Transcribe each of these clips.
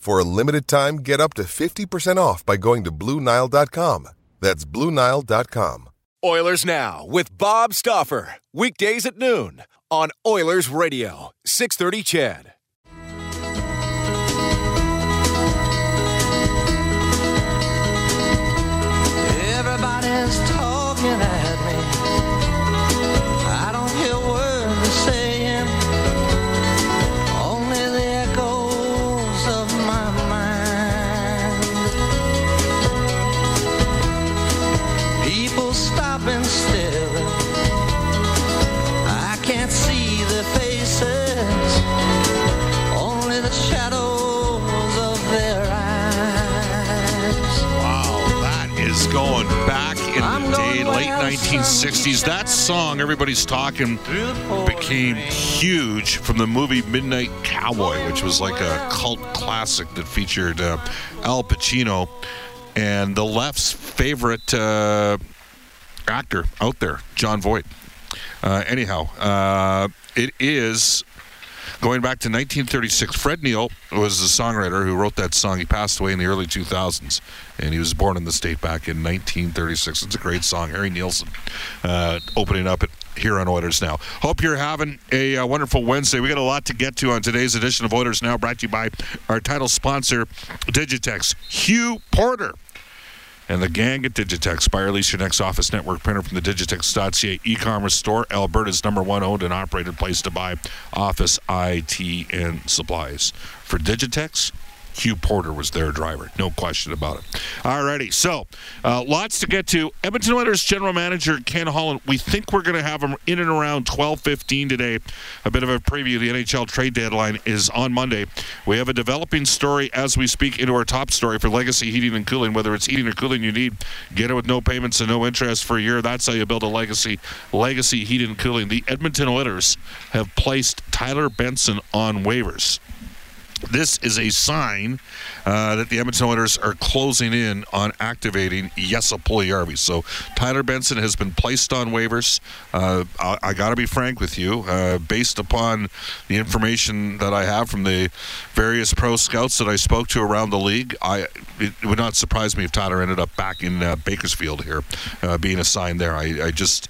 For a limited time, get up to 50% off by going to BlueNile.com. That's BlueNile.com. Oilers Now with Bob Stauffer. Weekdays at noon on Oilers Radio, 630 CHED. 60s. That song, Everybody's Talking, became huge from the movie Midnight Cowboy, which was like a cult classic that featured uh, Al Pacino and the left's favorite uh, actor out there, Jon Voight. Uh, anyhow, uh, it is going back to 1936. Fred Neil was the songwriter who wrote that song. He passed away in the early 2000s, and he was born in the state back in 1936. It's a great song. Harry Nilsson uh, opening up it here on Oilers Now. Hope you're having a uh, wonderful Wednesday. We got a lot to get to on today's edition of Oilers Now, brought to you by our title sponsor, Digitex. Hugh Porter and the gang at Digitex. Buy or lease your next office network printer from the Digitex.ca e-commerce store, Alberta's number one owned and operated place to buy office IT and supplies. For Digitex, Hugh Porter was their driver, no question about it. Alrighty, so uh, lots to get to. Edmonton Oilers general manager Ken Holland. We think we're going to have him in and around 12:15 today. A bit of a preview. The NHL trade deadline is on Monday. We have a developing story as we speak into our top story for Legacy Heating and Cooling. Whether it's heating or cooling you need, get it with no payments and no interest for a year. That's how you build a legacy. Legacy Heating and Cooling. The Edmonton Oilers have placed Tyler Benson on waivers this is a sign uh, that the Edmonton Oilers are closing in on activating Puljujärvi. So Tyler Benson has been placed on waivers. Uh, I, I got to be frank with you, uh, based upon the information that I have from the various pro scouts that I spoke to around the league, I it would not surprise me if Tyler ended up back in uh, Bakersfield here, uh, being assigned there. I, I just,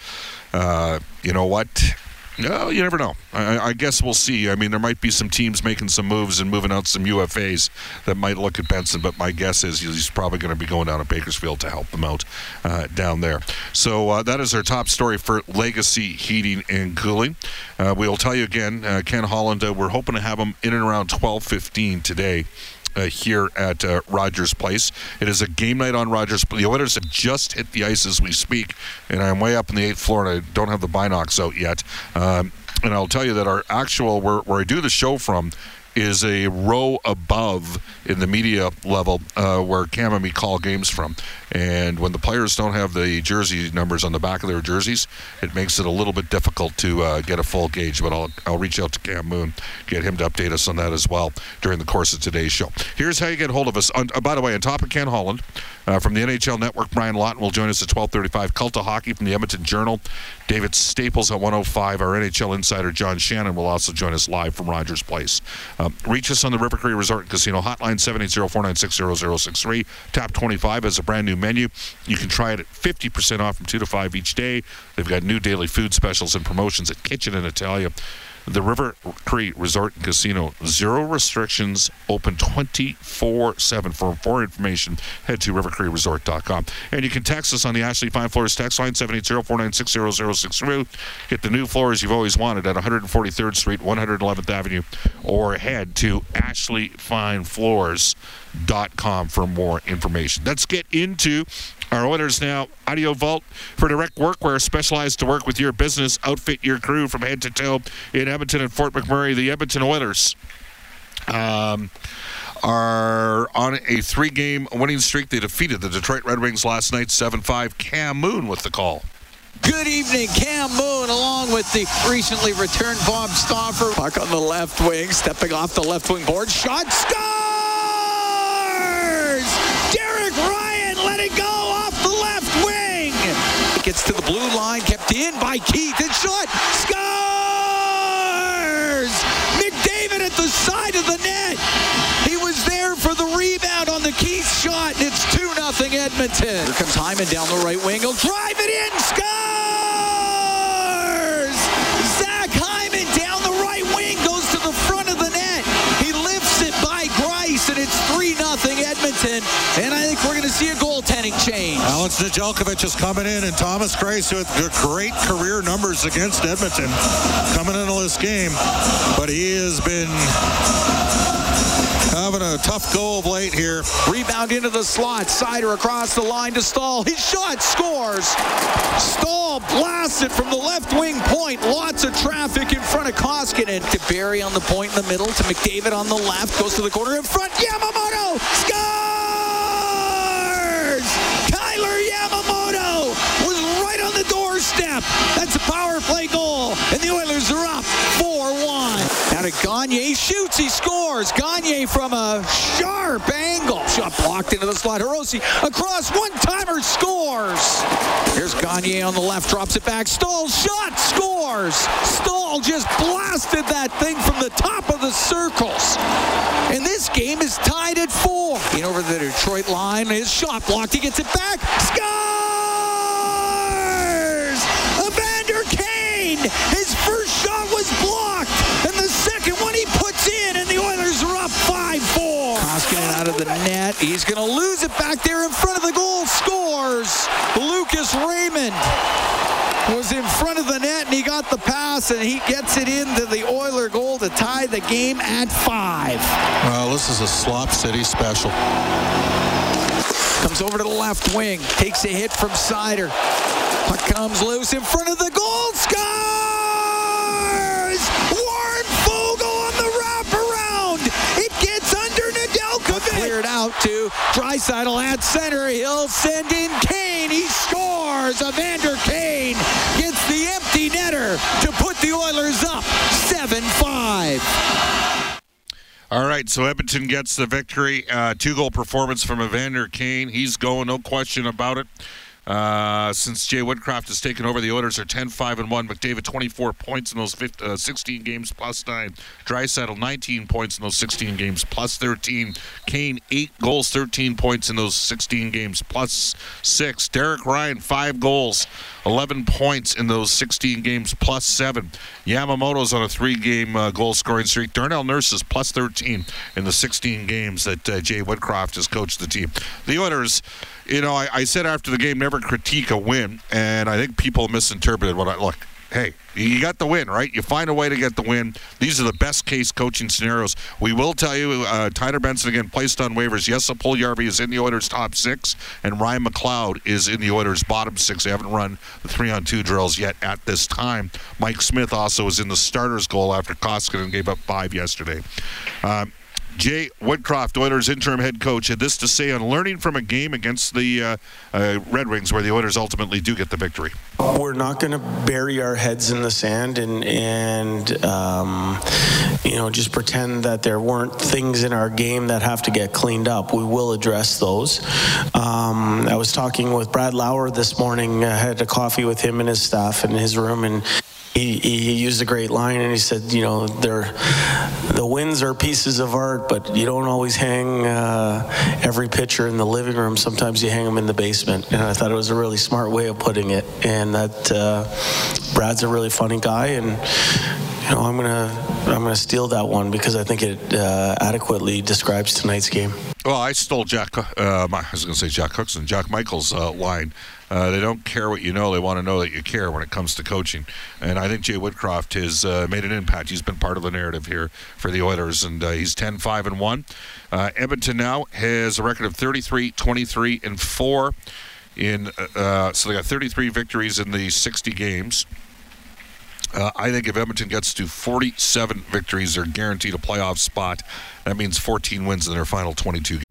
uh, you know what. No, you never know. I, I, guess we'll see. I mean, there might be some teams making some moves and moving out some UFAs that might look at Benson, but my guess is he's probably going to be going down to Bakersfield to help them out uh, down there. So uh, that is our top story for Legacy Heating and Cooling. Uh, we'll tell you again, uh, Ken Holland. Uh, we're hoping to have him in and around 12:15 today uh, here at uh, Rogers Place. It is a game night on Rogers. The Oilers have just hit the ice as we speak, and I'm way up in the eighth floor, and I don't have the binocs out yet. Um, and I'll tell you that our actual where, where I do the show from is a row above in the media level uh, where Cam and me call games from. And when the players don't have the jersey numbers on the back of their jerseys, it makes it a little bit difficult to uh, get a full gauge. But I'll, I'll reach out to Cam Moon, get him to update us on that as well during the course of today's show. Here's how you get hold of us. On, uh, by the way, on top of Ken Holland uh, from the NHL Network, Brian Lawton will join us at 12:35. Cult of Hockey from the Edmonton Journal, David Staples at 105. Our NHL insider John Shannon will also join us live from Rogers Place. Um, reach us on the River Cree Resort and Casino hotline 780-496-0063. Tap 25 as a brand new menu. You can try it at 50% off from 2 to 5 each day. They've got new daily food specials and promotions at Kitchen and Italia. The River Cree Resort and Casino, zero restrictions, open 24 7. For more information, head to rivercreeresort.com. And you can text us on the Ashley Fine Floors text line 780 496 0063. Get the new floors you've always wanted at 143rd Street, 111th Avenue, or head to ashleyfinefloors.com for more information. Let's get into our Oilers Now Audio Vault for direct workwear specialized to work with your business. Outfit your crew from head to toe in Edmonton and Fort McMurray. The Edmonton Oilers um, are on a three game winning streak. They defeated the Detroit Red Wings last night 7 5. Cam Moon with the call. Good evening, Cam Moon, along with the recently returned Bob Stauffer. Puck on the left wing, stepping off the left wing board. Shot scores! Derek Ryan let it go off the left wing. Gets to the blue line, kept in by Keith, and shot scores! McDavid at the side of the net. He was there for the rebound on the Keith shot, and it's 2 0 Edmonton. Here comes Hyman down the right wing. He'll drive it in, scores! Edmonton. And I think we're going to see a goaltending change. Alex Nedeljkovic is coming in, and Thomas Greiss with great career numbers against Edmonton coming into this game. But he has been having a tough go of late here. Rebound into the slot. Seider across the line to Staal. His shot scores. Staal blasts it from the left wing point. Lots of traffic in front of Koskinen. To Barrie on the point in the middle. To McDavid on the left. Goes to the corner in front. Yamamoto scores! Kailer Yamamoto was right on the doorstep. That's a power play goal. And the Oilers are up 4-1. To Gagner. Shoots. He scores. Gagner from a sharp angle. Shot blocked into the slot. Hiroshi across. One-timer scores. Here's Gagner on the left. Drops it back. Staal shot. Scores. Staal just blasted that thing from the top of the circles. And this game is tied at four. In over the Detroit line. His shot blocked. He gets it back. Scores! Evander Kane. His first shot was blocked. The net. He's going to lose it back there in front of the goal. Scores. Lucas Raymond was in front of the net and he got the pass and he gets it into the Oiler goal to tie the game at five. Well, this is a slop city special. Comes over to the left wing, takes a hit from Seider. Puck comes loose in front of the goal. Scores! Cleared out to Draisaitl at center. He'll send in Kane. He scores. Evander Kane gets the empty netter to put the Oilers up 7-5. All right, so Edmonton gets the victory. Uh, two goal performance from Evander Kane. He's going, no question about it. Uh, since Jay Woodcroft has taken over, the Oilers are 10 5 and 1. McDavid 24 points in those 15, uh, 16 games plus 9. Draisaitl 19 points in those 16 games plus 13. Kane 8 goals, 13 points in those 16 games plus 6. Derek Ryan 5 goals, 11 points in those 16 games plus 7. Yamamoto's on a 3 game uh, goal scoring streak. Darnell Nurse is plus 13 in the 16 games that uh, Jay Woodcroft has coached the team. The Oilers you know, I, I, said after the game, never critique a win, and I think people misinterpreted what I look. Hey, you got the win, right? You find a way to get the win. These are the best case coaching scenarios. We will tell you, uh, Tyler Benson again placed on waivers. Yes, Puljujärvi is in the Oilers' top six, and Ryan McLeod is in the Oilers' bottom six. They haven't run the three-on-two drills yet at this time. Mike Smith also is in the starters' goal after Koskinen gave up five yesterday. Um, Jay Woodcroft, Oilers interim head coach, had this to say on learning from a game against the uh, uh, Red Wings, where the Oilers ultimately do get the victory. We're not going to bury our heads in the sand and and um, you know just pretend that there weren't things in our game that have to get cleaned up. We will address those. Um, I was talking with Brad Lauer this morning. I had a coffee with him and his staff in his room and. He, he, used a great line and he said, you know, they're, the wins are pieces of art, but you don't always hang uh, every picture in the living room. Sometimes you hang them in the basement. And I thought it was a really smart way of putting it. And that uh, Brad's a really funny guy and you know, I'm gonna I'm gonna steal that one because I think it uh, adequately describes tonight's game. Well, I stole Jack. Uh, I was to say Jack Cookson, Jack Michaels' uh, line. Uh, they don't care what you know; they want to know that you care when it comes to coaching. And I think Jay Woodcroft has uh, made an impact. He's been part of the narrative here for the Oilers, and uh, he's 10-5 and one. Uh, Edmonton now has a record of 33, 23 and four. In so they got 33 victories in the 60 games. Uh, I think if Edmonton gets to 47 victories, they're guaranteed a playoff spot. That means 14 wins in their final 22.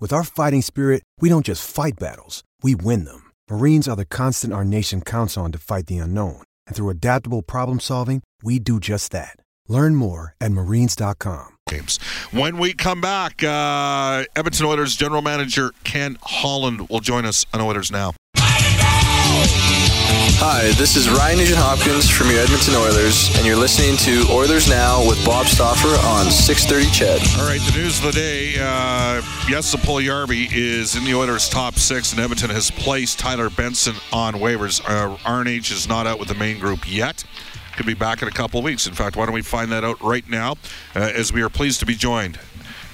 With our fighting spirit, we don't just fight battles, we win them. Marines are the constant our nation counts on to fight the unknown. And through adaptable problem solving, we do just that. Learn more at marines.com. When we come back, uh, Edmonton Oilers general manager Ken Holland will join us on Oilers Now. Hi, this is Ryan Nugent Hopkins from your Edmonton Oilers, and you're listening to Oilers Now with Bob Stauffer on 630 CHED. All right, the news of the day. Uh, yes, Puljujarvi is in the Oilers' top six, and Edmonton has placed Tyler Benson on waivers. Uh, RNH is not out with the main group yet. Could be back in a couple of weeks. In fact, why don't we find that out right now uh, as we are pleased to be joined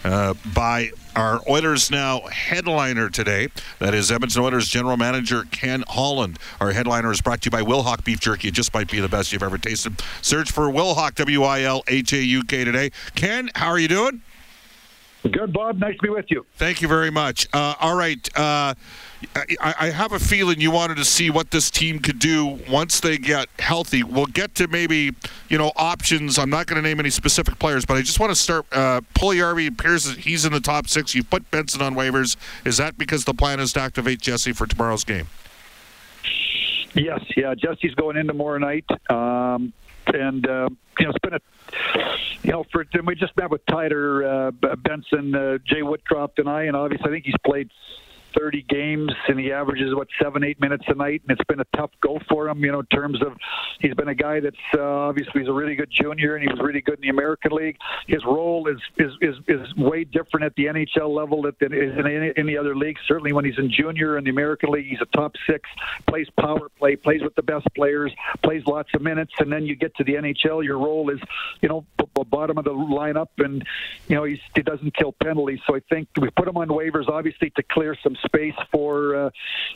uh, by our Oilers Now headliner today. That is Edmonton Oilers general manager Ken Holland. Our headliner is brought to you by Wilhauk Beef Jerky. It just might be the best you've ever tasted. Search for Wilhauk, W I L H A U K today. Ken, how are you doing? Good, Bob. Nice to be with you. Thank you very much. Uh, all right. Uh, I, I, have a feeling you wanted to see what this team could do once they get healthy. We'll get to maybe, you know, options. I'm not going to name any specific players, but I just want to start. Uh, Puljujarvi appears that he's in the top six. You put Benson on waivers. Is that because the plan is to activate Jesse for tomorrow's game? Yes, yeah. Jesse's going in tomorrow night. Um, and uh, you know, it's been a you know, for and we just met with Tyler uh, Benson, uh, Jay Woodcroft, and I, and obviously I think he's played 30 games and he averages what seven eight minutes a night and it's been a tough go for him you know in terms of he's been a guy that's uh, obviously he's a really good junior and he was really good in the American League. His role is is is, is way different at the NHL level than is in any, any other league. Certainly when he's in junior in the American League he's a top six plays power play plays with the best players plays lots of minutes and then you get to the NHL your role is you know bottom of the lineup and you know he's, he doesn't kill penalties. So I think we put him on waivers obviously to clear some space for uh,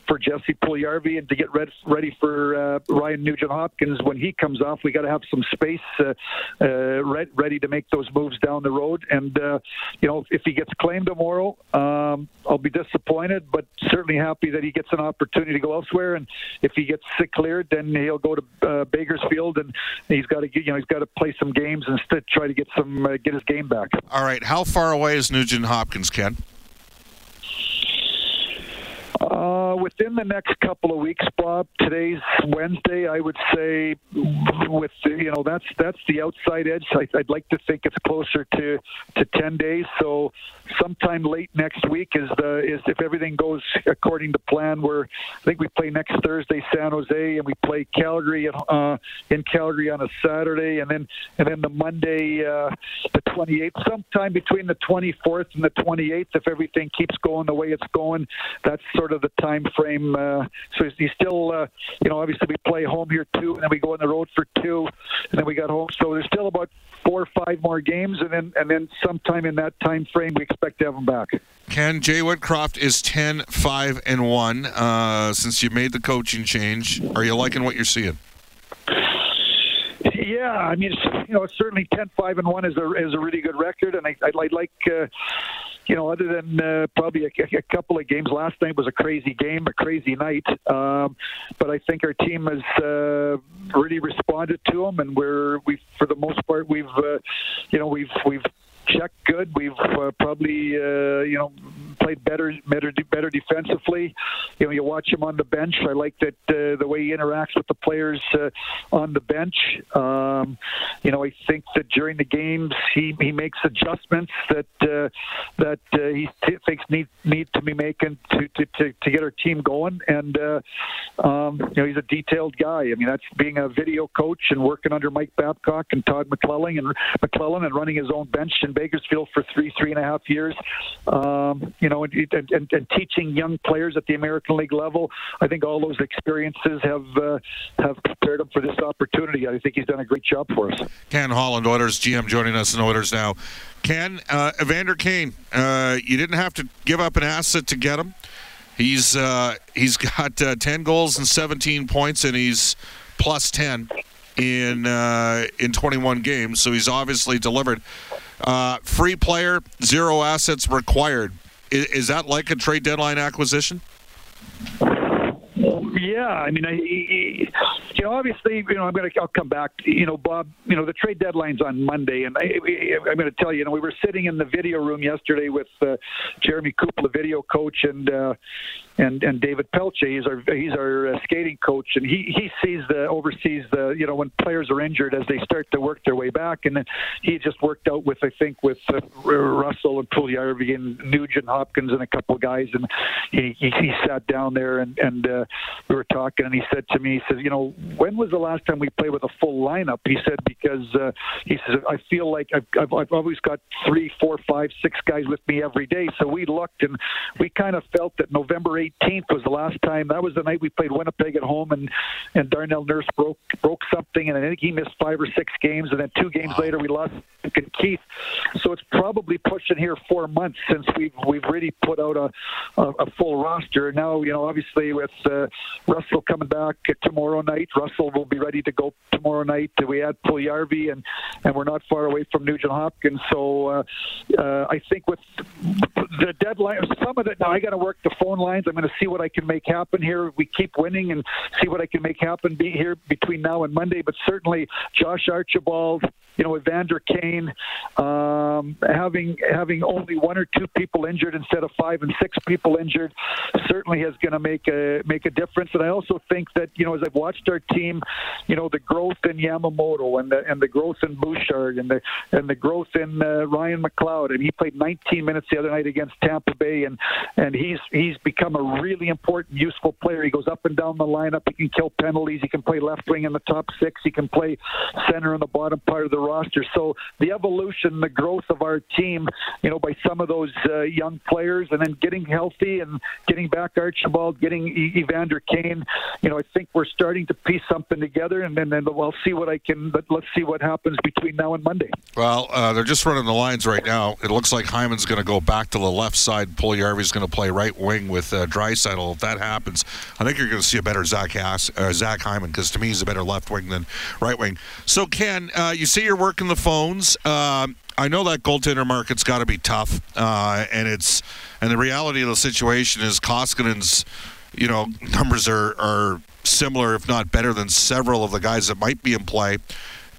for Jesse Puljujarvi and to get ready, ready for uh, Ryan Nugent Hopkins when he comes off. We got to have some space uh, uh, ready to make those moves down the road. And uh, you know, if he gets claimed tomorrow, um, I'll be disappointed, but certainly happy that he gets an opportunity to go elsewhere. And if he gets sick cleared, then he'll go to Bakersfield, and he's got to you know he's got to play some games and try to get some get his game back. All right, how far away is Nugent Hopkins, Ken? Uh, within the next couple of weeks, Bob. Today's Wednesday. I would say, with the, you know, that's that's the outside edge. I, would like to think it's closer to to ten days. So, sometime late next week is the is if everything goes according to plan. Where I think we play next Thursday, San Jose, and we play Calgary uh, in Calgary on a Saturday, and then and then the Monday, uh, the 28th. Sometime between the 24th and the 28th, if everything keeps going the way it's going, that's sort sort of the time frame. Uh, so he's still, uh, you know, obviously we play home here too, and then we go on the road for two, and then we got home. So there's still about four or five more games, and then and then sometime in that time frame we expect to have him back. Ken Jay Woodcroft is 10, 5, and one uh, since you made the coaching change. Are you liking what you're seeing? Yeah, I mean, you know, certainly 10, 5, and one is a is a really good record, and I, I'd, I'd like. Uh, you know, other than uh, probably a, a couple of games, last night was a crazy game, a crazy night. Um, but I think our team has uh, really responded to them, and we're we for the most part we've uh, you know we've we've checked good. We've uh, probably uh, you know played better, better, better defensively. You know, you watch him on the bench. I like that uh, the way he interacts with the players uh, on the bench. Um, you know, I think that during the games he, he makes adjustments that uh, that uh, he t- thinks need need to be making to, to, to, to get our team going. And uh, um, you know, he's a detailed guy. I mean, that's being a video coach and working under Mike Babcock and Todd McLellan and McLellan and running his own bench in Bakersfield for three three and a half years. Um, you know, and, and, and, teaching young players at the American League level. I think all those experiences have uh, have prepared him for this opportunity. I think he's done a great job for us. Ken Holland, Oilers GM, joining us in Oilers now. Ken, uh, Evander Kane, uh, you didn't have to give up an asset to get him. He's uh, he's got uh, ten goals and seventeen points, and he's plus ten in uh, in 21 games. So he's obviously delivered. Uh, free player, zero assets required. Is, is, that like a trade deadline acquisition? Yeah, I mean, I, you know, obviously, you know, I'm going to, I'll come back. You know, Bob, you know, the trade deadline's on Monday, and I, am going to tell you, you know, we were sitting in the video room yesterday with uh, Jeremy Cooper, the video coach, and uh, and and David Pelche. He's our he's our uh, skating coach, and he he sees the oversees the you know when players are injured as they start to work their way back, and then he just worked out with I think with uh, Russell and Puljujarvi and Nugent Hopkins and a couple of guys, and he he, he sat down there and and uh, we were talking, and he said to me, he says, you know, when was the last time we played with a full lineup? He said because uh, he says I feel like I've, I've I've always got three, four, five, six guys with me every day, so we looked and we kind of felt that November 8th 18th was the last time. That was the night we played Winnipeg at home, and and Darnell Nurse broke broke something, and I think he missed five or six games, and then two games wow. later we lost and Keith. So it's probably pushing here four months since we've we've really put out a a, a full roster. Now you know obviously with uh, Russell coming back tomorrow night, Russell will be ready to go tomorrow night. We add Puljujarvi, and and we're not far away from Nugent Hopkins. So uh, uh, I think with the deadline, some of it now I got to work the phone lines. I'm going to see what I can make happen here. We keep winning and see what I can make happen be here between now and Monday. But certainly, Josh Archibald, you know, Evander Kane, um, having having only one or two people injured instead of five and six people injured, certainly is going to make a make a difference. And I also think that you know, as I've watched our team, you know, the growth in Yamamoto and the and the growth in Bouchard and the and the growth in uh, Ryan McLeod, and he played 19 minutes the other night against Tampa Bay, and and he's he's become a really important, useful player. He goes up and down the lineup. He can kill penalties. He can play left wing in the top six. He can play center in the bottom part of the roster. So the evolution, the growth of our team, you know, by some of those uh, young players, and then getting healthy and getting back Archibald, getting Evander Kane, you know, I think we're starting to piece something together, and then, then we'll see what I can. But let's see what happens between now and Monday. Well, uh, they're just running the lines right now. It looks like Hyman's going to go back to the left side. Puljujarvi's going to play right wing with uh, Draisaitl. If that happens, I think you're going to see a better Zach, Hass, uh, Zach Hyman because to me he's a better left wing than right wing. So Ken, uh, you see you're working the phones. Um, I know that goaltender market's got to be tough, uh, and it's and the reality of the situation is Koskinen's, you know, numbers are are similar, if not better, than several of the guys that might be in play.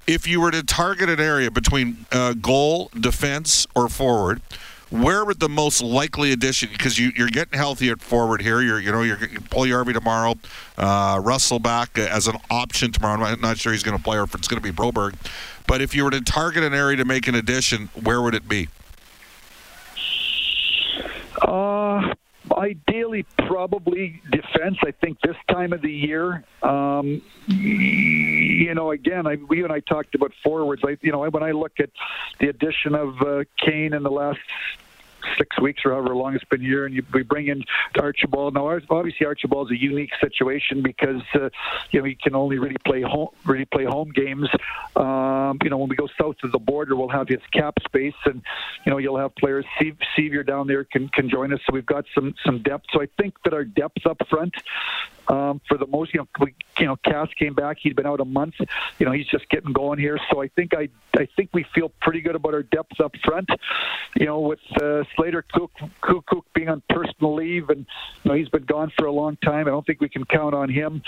If you were to target an area between uh, goal, defense, or forward, where would the most likely addition? Because you, are getting healthy at forward here. You're you know you're Puljujarvi tomorrow, uh, Russell back as an option tomorrow. I'm not sure he's going to play or if it's going to be Broberg. But if you were to target an area to make an addition, where would it be? Uh, ideally, probably defense. I think this time of the year, um, you know, again, I, we and I talked about forwards. I, you know, when I look at the addition of uh, Kane in the last six weeks or however long it's been here, and you, we bring in Archibald. Now, obviously, Archibald's a unique situation because uh, you know he can only really play home, really play home games. Um, you know, when we go south of the border, we'll have his cap space, and you know you'll have players. Sevier down there can can join us, so we've got some some depth. So I think that our depth up front um, for the most. You know, we, you know, Cass came back. He'd been out a month. You know, he's just getting going here. So I think I I think we feel pretty good about our depth up front. You know, with uh, Slater Cook, Koekkoek being on personal leave, and you know he's been gone for a long time. I don't think we can count on him.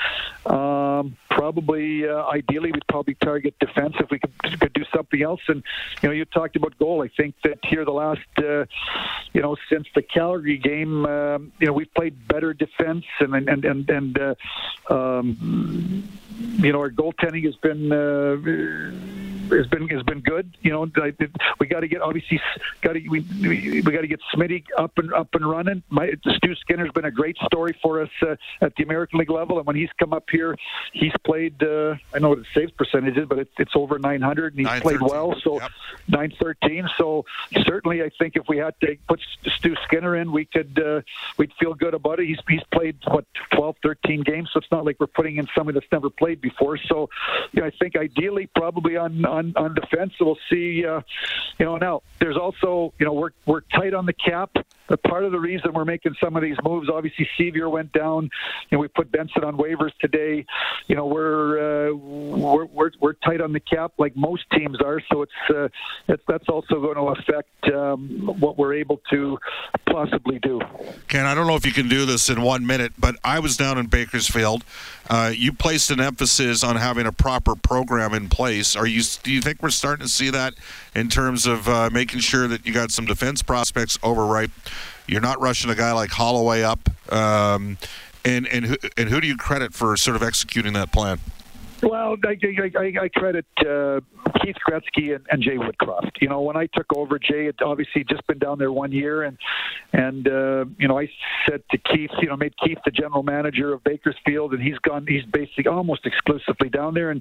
Um, probably, uh, ideally, we'd probably target defense if we could, could do something else. And you know, you talked about goal. I think that here the last, uh, you know, since the Calgary game, um, you know, we've played better defense, and and and and uh, um, you know, our goaltending has been. Has been has been good. You know, we got to get obviously got to we we, got to get Smitty up and up and running. My, Stu Skinner's been a great story for us uh, at the American League level, and when he's come up here, he's played. Uh, I know what his save percentage is, but it, it's over 900, and he's played well. So yep. 913. So certainly, I think if we had to put Stu Skinner in, we could uh, we'd feel good about it. He's he's played what 12, 13 games, so it's not like we're putting in somebody that's never played before. So, I think ideally, probably on on on on defense. So we'll see. Uh, you know, now there's also you know we're we're tight on the cap. But part of the reason we're making some of these moves, obviously, Sevier went down, and we put Benson on waivers today. You know, we're uh, we're, we're we're tight on the cap like most teams are, so it's uh, it's that's also going to affect um, what we're able to possibly do. Ken, I don't know if you can do this in one minute, but I was down in Bakersfield. Uh, you placed an emphasis on having a proper program in place. Are you? Do you think we're starting to see that in terms of uh, making sure that you got some defense prospects overripe? You're not rushing a guy like Holloway up. Um, and and who, and who do you credit for sort of executing that plan? Well, I, I, I credit uh, Keith Gretzky and, and Jay Woodcroft. You know, when I took over, Jay had obviously just been down there one year, and and uh, you know, I said to Keith, you know, made Keith the general manager of Bakersfield, and he's gone. He's basically almost exclusively down there, and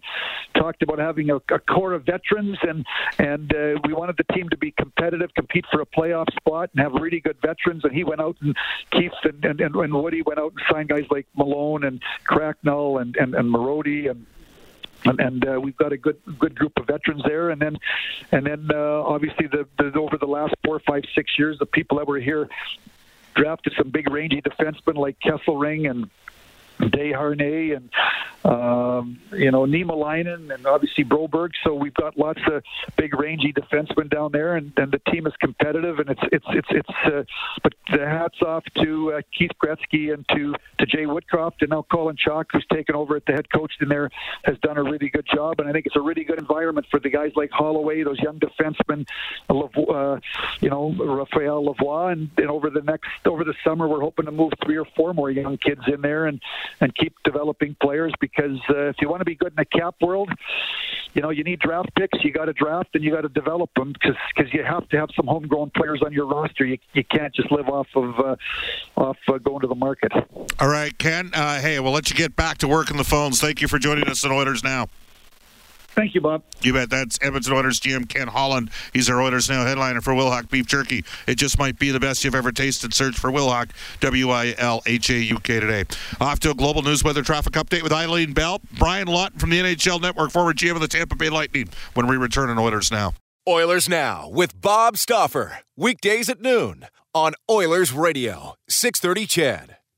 talked about having a, a core of veterans, and and uh, we wanted the team to be competitive, compete for a playoff spot, and have really good veterans. And he went out, and Keith and and, and Woody went out and signed guys like Malone and Cracknell and and, and Marody and and, and uh, we've got a good good group of veterans there. And then, and then uh, obviously the, the over the last four, five, six years, the people that were here drafted some big rangy defensemen like Kesselring and Desharnais and um, you know Niemelainen and obviously Broberg. So we've got lots of big rangy defensemen down there, and, and the team is competitive. And it's it's it's it's. Uh, but the hats off to uh, Keith Gretzky and to to Jay Woodcroft and now Colin Chaulk, who's taken over at the head coach in there, has done a really good job. And I think it's a really good environment for the guys like Holloway, those young defensemen, uh, you know Raphael Lavoie, and, and over the next over the summer we're hoping to move three or four more young kids in there and and keep developing players because uh, if you want to be good in the cap world, you know you need draft picks. You got to draft and you got to develop them because because you have to have some homegrown players on your roster. You you can't just live off of uh, off uh, going to the market. All right, Ken. Uh, hey, we'll let you get back to work on the phones. Thank you for joining us on Oilers Now. Thank you, Bob. You bet. That's Edmonton Oilers GM Ken Holland. He's our Oilers Now headliner for Wilhauk Beef Jerky. It just might be the best you've ever tasted. Search for Wilhauk, W I L H A U K today. Off to a global news weather traffic update with Eileen Bell. Brian Lawton from the NHL Network, former GM of the Tampa Bay Lightning, when we return on Oilers Now. Oilers Now with Bob Stauffer. Weekdays at noon on Oilers Radio, 630 CHED.